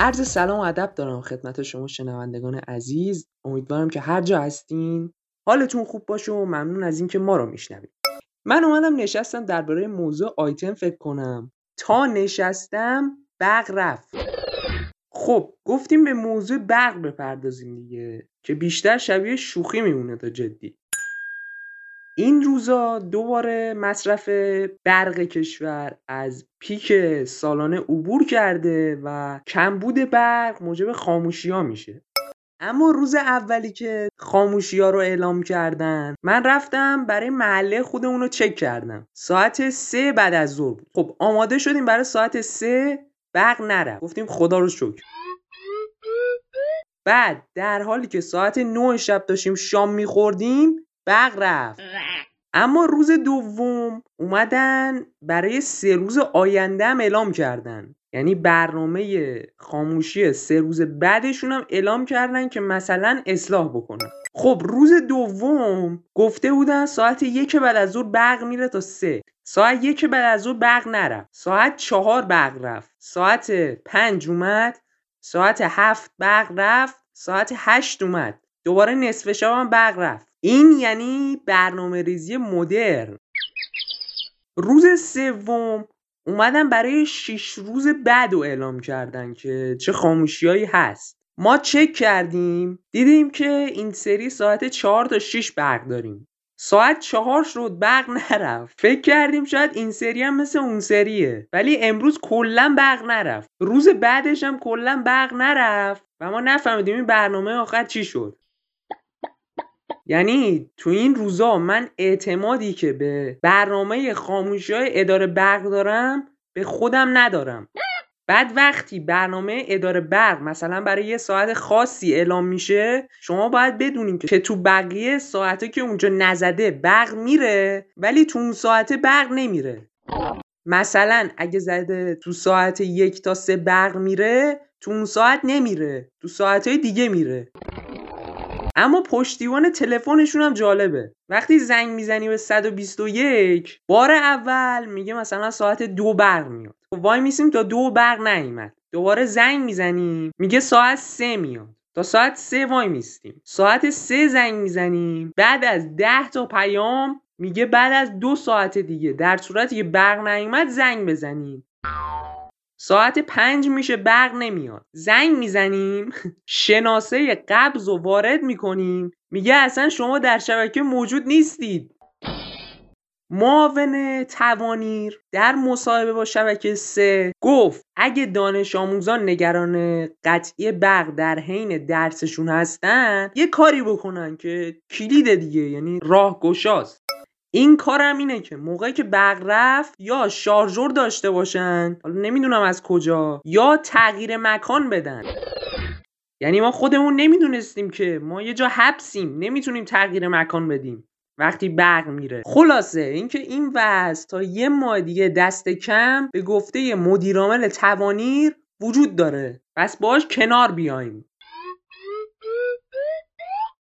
عرض سلام و ادب دارم خدمت شما شنوندگان عزیز. امیدوارم که هر جا هستین حالتون خوب باشه و ممنون از اینکه ما رو میشنوید. من اومدم نشستم درباره موضوع آیتم فکر کنم. تا نشستم برق رفت. خب گفتیم به موضوع برق بپردازیم دیگه که بیشتر شبیه شوخی میمونه تا جدی. این روزا دوباره مصرف برق کشور از پیک سالانه عبور کرده و کمبود برق موجب خاموشی ها میشه. اما روز اولی که خاموشی ها رو اعلام کردن من رفتم برای محله خودمون رو چک کردم. ساعت سه بعد از ظهر بود. خب آماده شدیم برای ساعت سه برق نرفت. گفتیم خدا رو شکر. بعد در حالی که ساعت 9 شب داشتیم شام میخوردیم برق رفت. اما روز دوم اومدن برای سه روز آینده هم اعلام کردن. یعنی برنامه خاموشی سه روز بعدشون هم اعلام کردن که مثلا اصلاح بکنن. خب روز دوم گفته بودن ساعت یک بعد از ظهر برق میره تا سه. ساعت یک بعد از ظهر برق نرفت. ساعت چهار برق رفت. ساعت پنج اومد. ساعت هفت برق رفت. ساعت هشت اومد. دوباره نصف شب هم برق رفت. این یعنی برنامه ریزی مدرن. روز سوم اومدن برای شیش روز بعد رو اعلام کردن که چه خاموشیایی هست. ما چک کردیم دیدیم که این سری ساعت چهار تا 6 برق داریم. ساعت چهار شد برق نرفت. فکر کردیم شاید این سری هم مثل اون سریه. ولی امروز کلا برق نرفت. روز بعدش هم کلا برق نرفت و ما نفهمیدیم این برنامه آخر چی شد. یعنی تو این روزا من اعتمادی که به برنامه خاموشی های اداره برق دارم به خودم ندارم. بعد وقتی برنامه اداره برق مثلا برای یه ساعت خاصی اعلام میشه شما باید بدونین که تو بقیه ساعته که اونجا نزده برق میره ولی تو اون ساعته برق نمیره. مثلا اگه زده تو ساعت یک تا سه برق میره تو اون ساعت نمیره تو ساعتهای دیگه میره. اما پشتیبان تلفنشون هم جالبه. وقتی زنگ می‌زنی به 121 بار اول میگه مثلا ساعت دو برق میاد. خب وای میسیم تا دو برق نیومد. دوباره زنگ می‌زنیم میگه ساعت سه میاد. تا ساعت سه وای میستیم. ساعت سه زنگ می‌زنیم بعد از ده تا پیام میگه بعد از دو ساعت دیگه. در صورتی که برق نیومد زنگ بزنیم ساعت پنج میشه برق نمیاد. زنگ می‌زنیم شناسه قبض و وارد می‌کنیم. میگه اصلا شما در شبکه موجود نیستید. معاون توانیر در مصاحبه با شبکه سه گفت اگه دانش آموزان نگران قطعی برق در حین درسشون هستن یه کاری بکنن که کلید دیگه یعنی راه گشاست این کارم اینه که موقعی که برق رفت یا شارژور داشته باشن حالا نمی‌دونم از کجا یا تغییر مکان بدن. یعنی ما خودمون نمی‌دونستیم که ما یه جا حبسیم نمی‌تونیم تغییر مکان بدیم. وقتی برق میره. خلاصه اینکه این وضع تا یه ماه دیگه دست کم به گفته مدیرعامل توانیر وجود داره. پس باش کنار بیایم.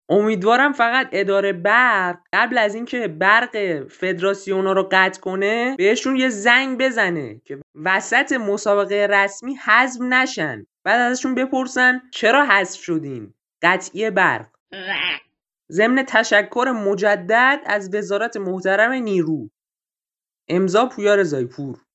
امیدوارم فقط اداره برق قبل از اینکه برق فدراسیونا رو قطع کنه بهشون یه زنگ بزنه که وسط مسابقه رسمی حذف نشن. بعد ازشون بپرسن چرا حذف شدین؟ قطعی برق. ضمن تشکر مجدد از وزارت محترم نیرو. امضا پویا رضایی پور